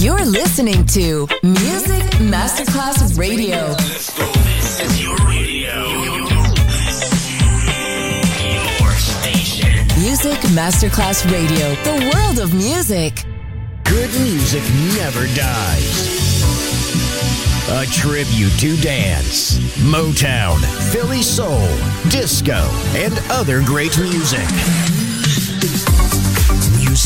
You're listening to Music Masterclass Radio. This is your radio. Your station. Music Masterclass Radio, the world of music. Good music never dies. A tribute to dance, Motown, Philly soul, disco, and other great music.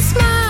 smile.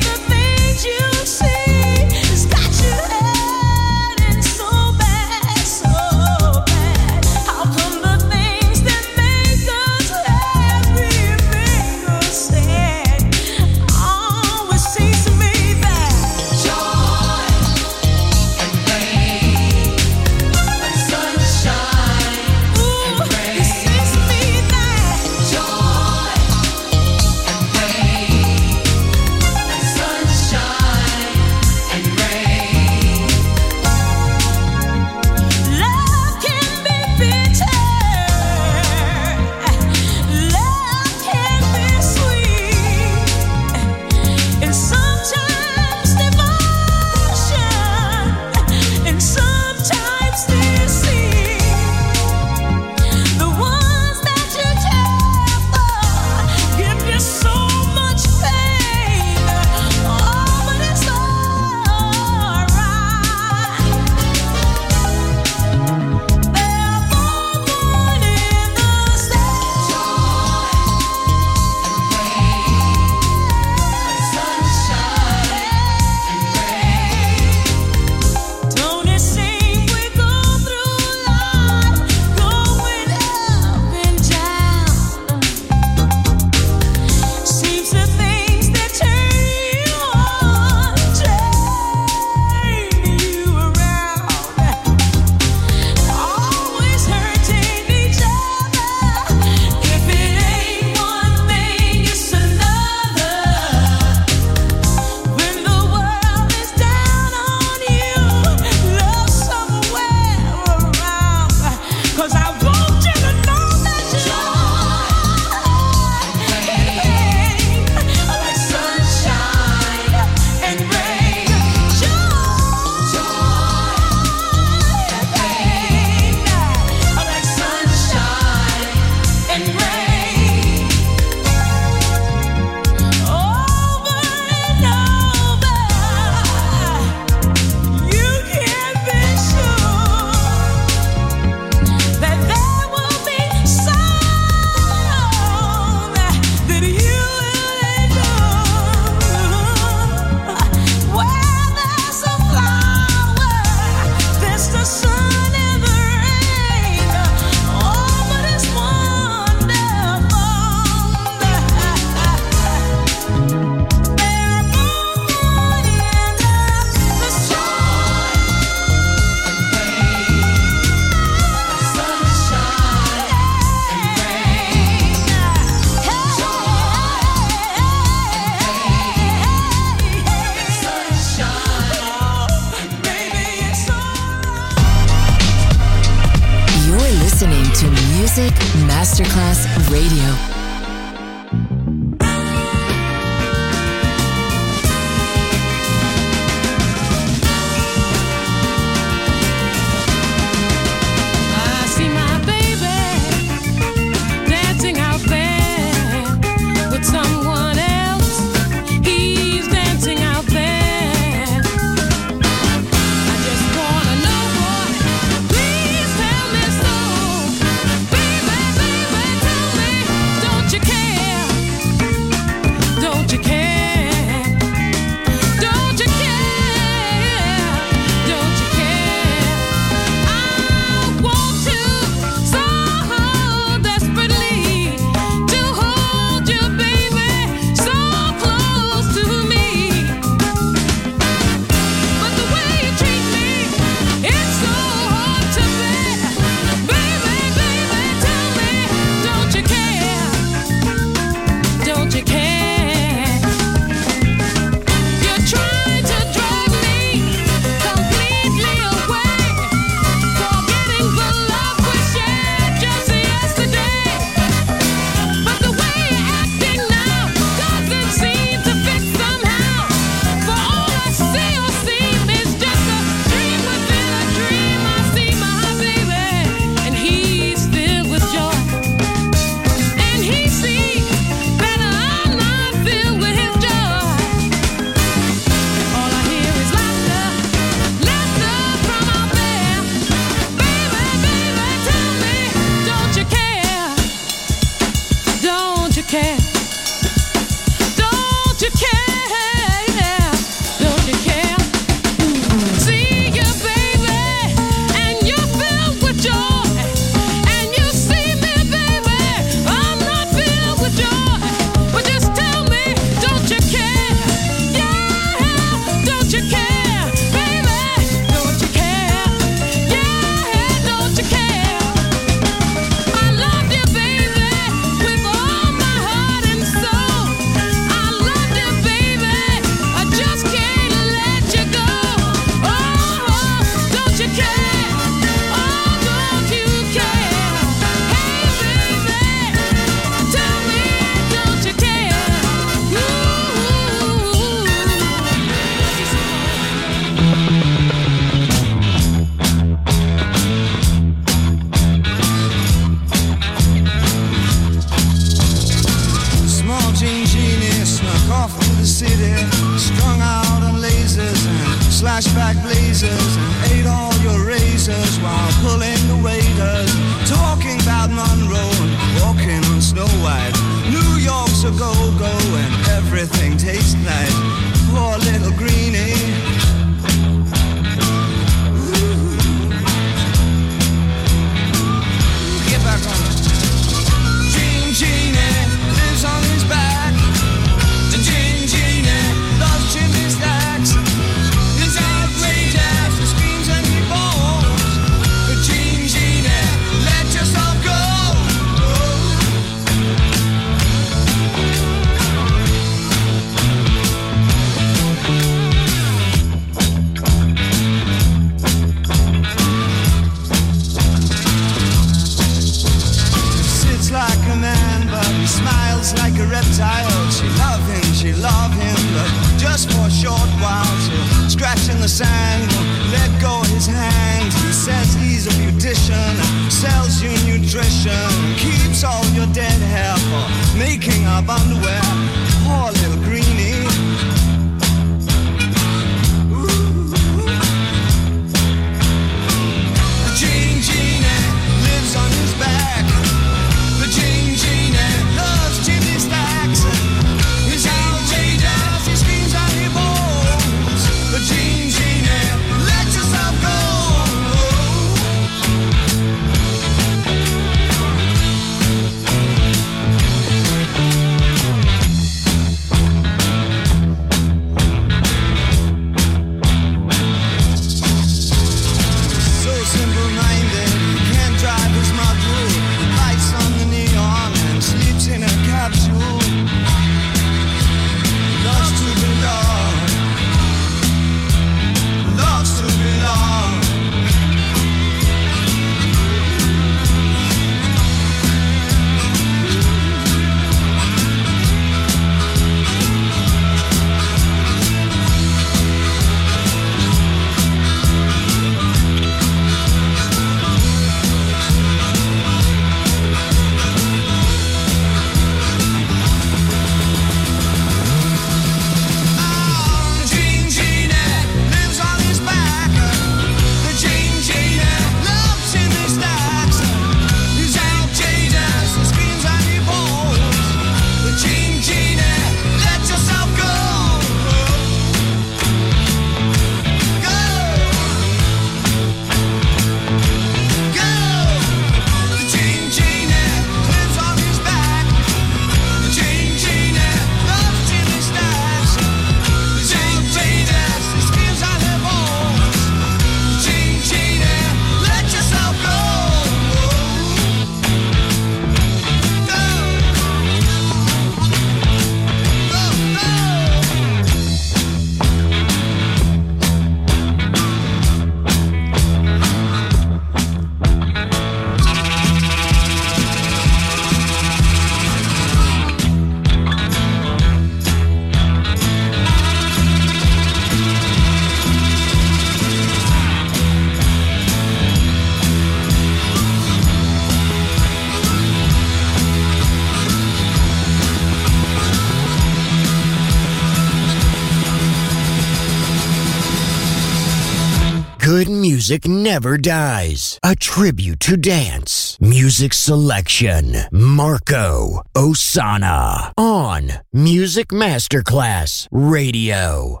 music never dies. A tribute to dance. Music selection. Marco Ossanna. On Music Masterclass Radio.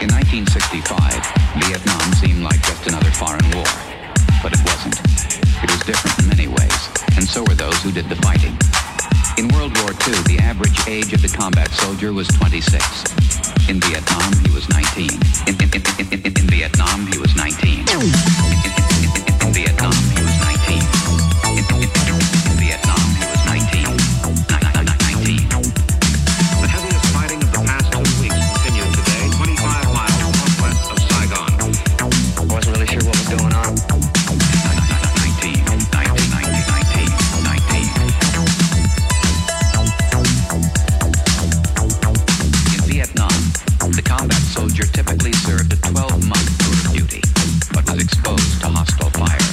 In 1965, Vietnam seemed like just another foreign war. But it wasn't. It was different in many ways, and so were those who did the fighting. In World War II, the average age of the combat soldier was 26. In Vietnam, he was 19. In, in, in, in Vietnam, he was 19. hostile fire.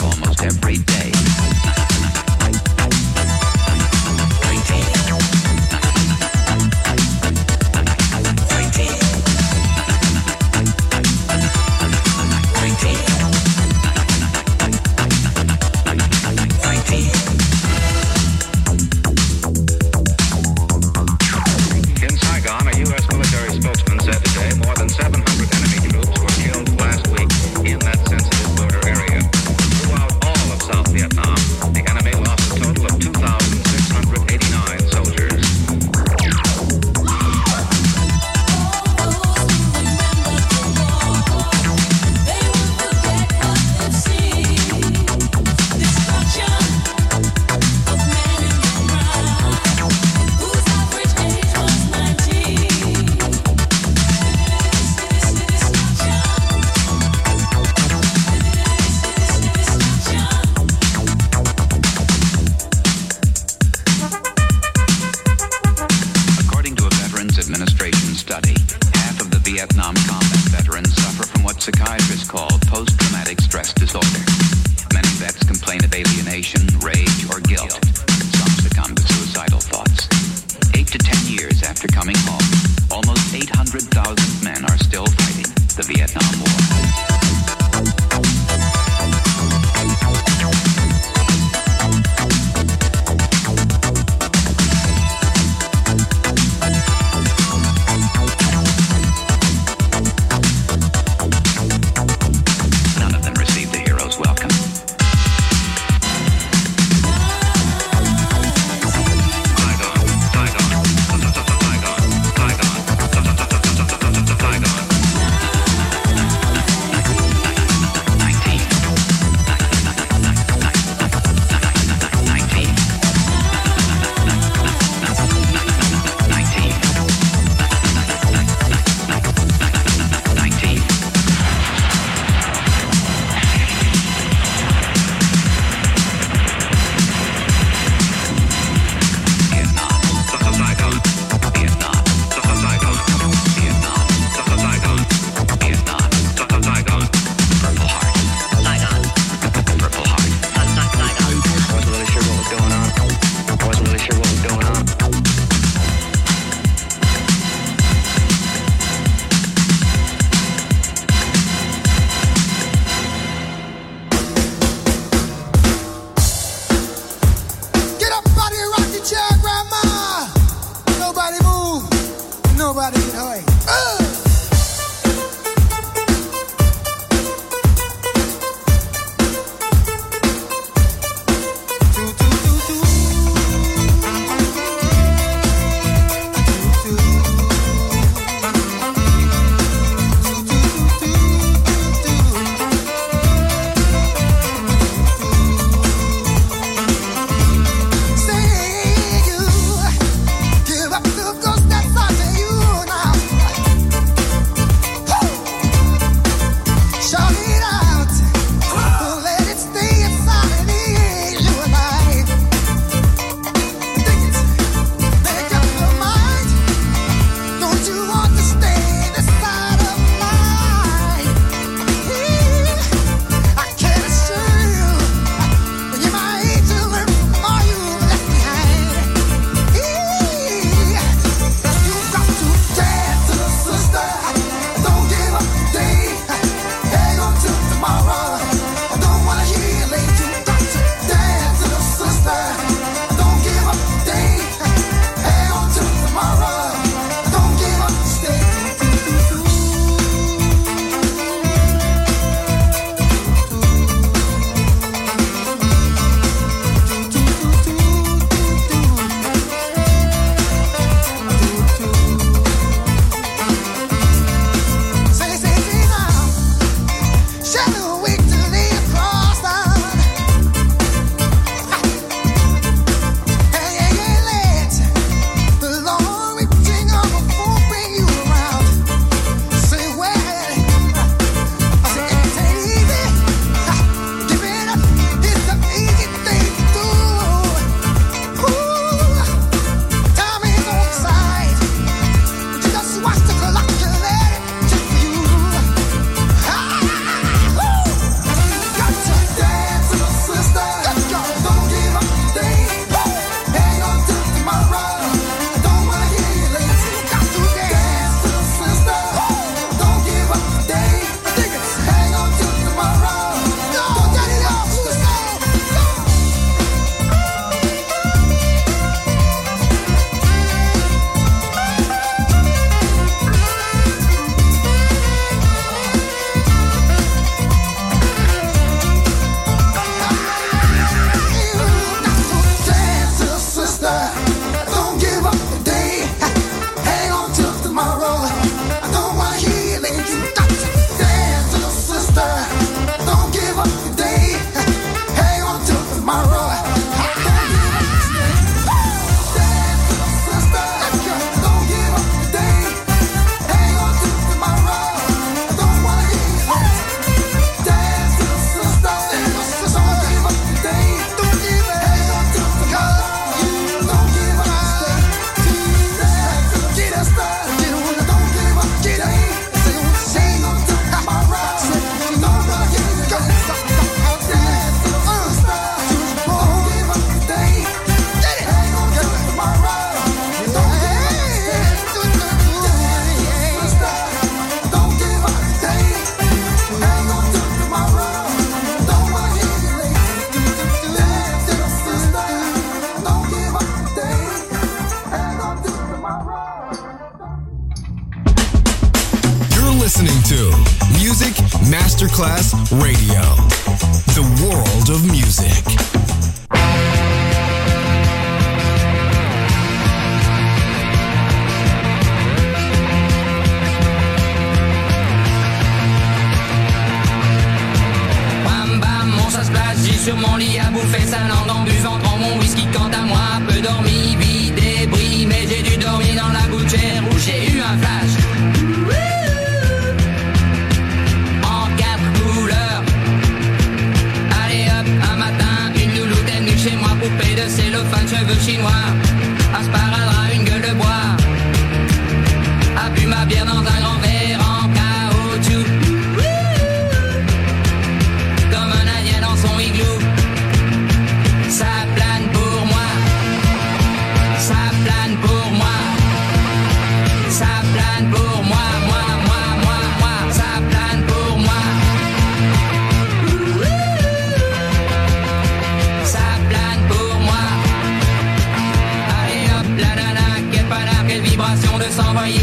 Sur paillasson.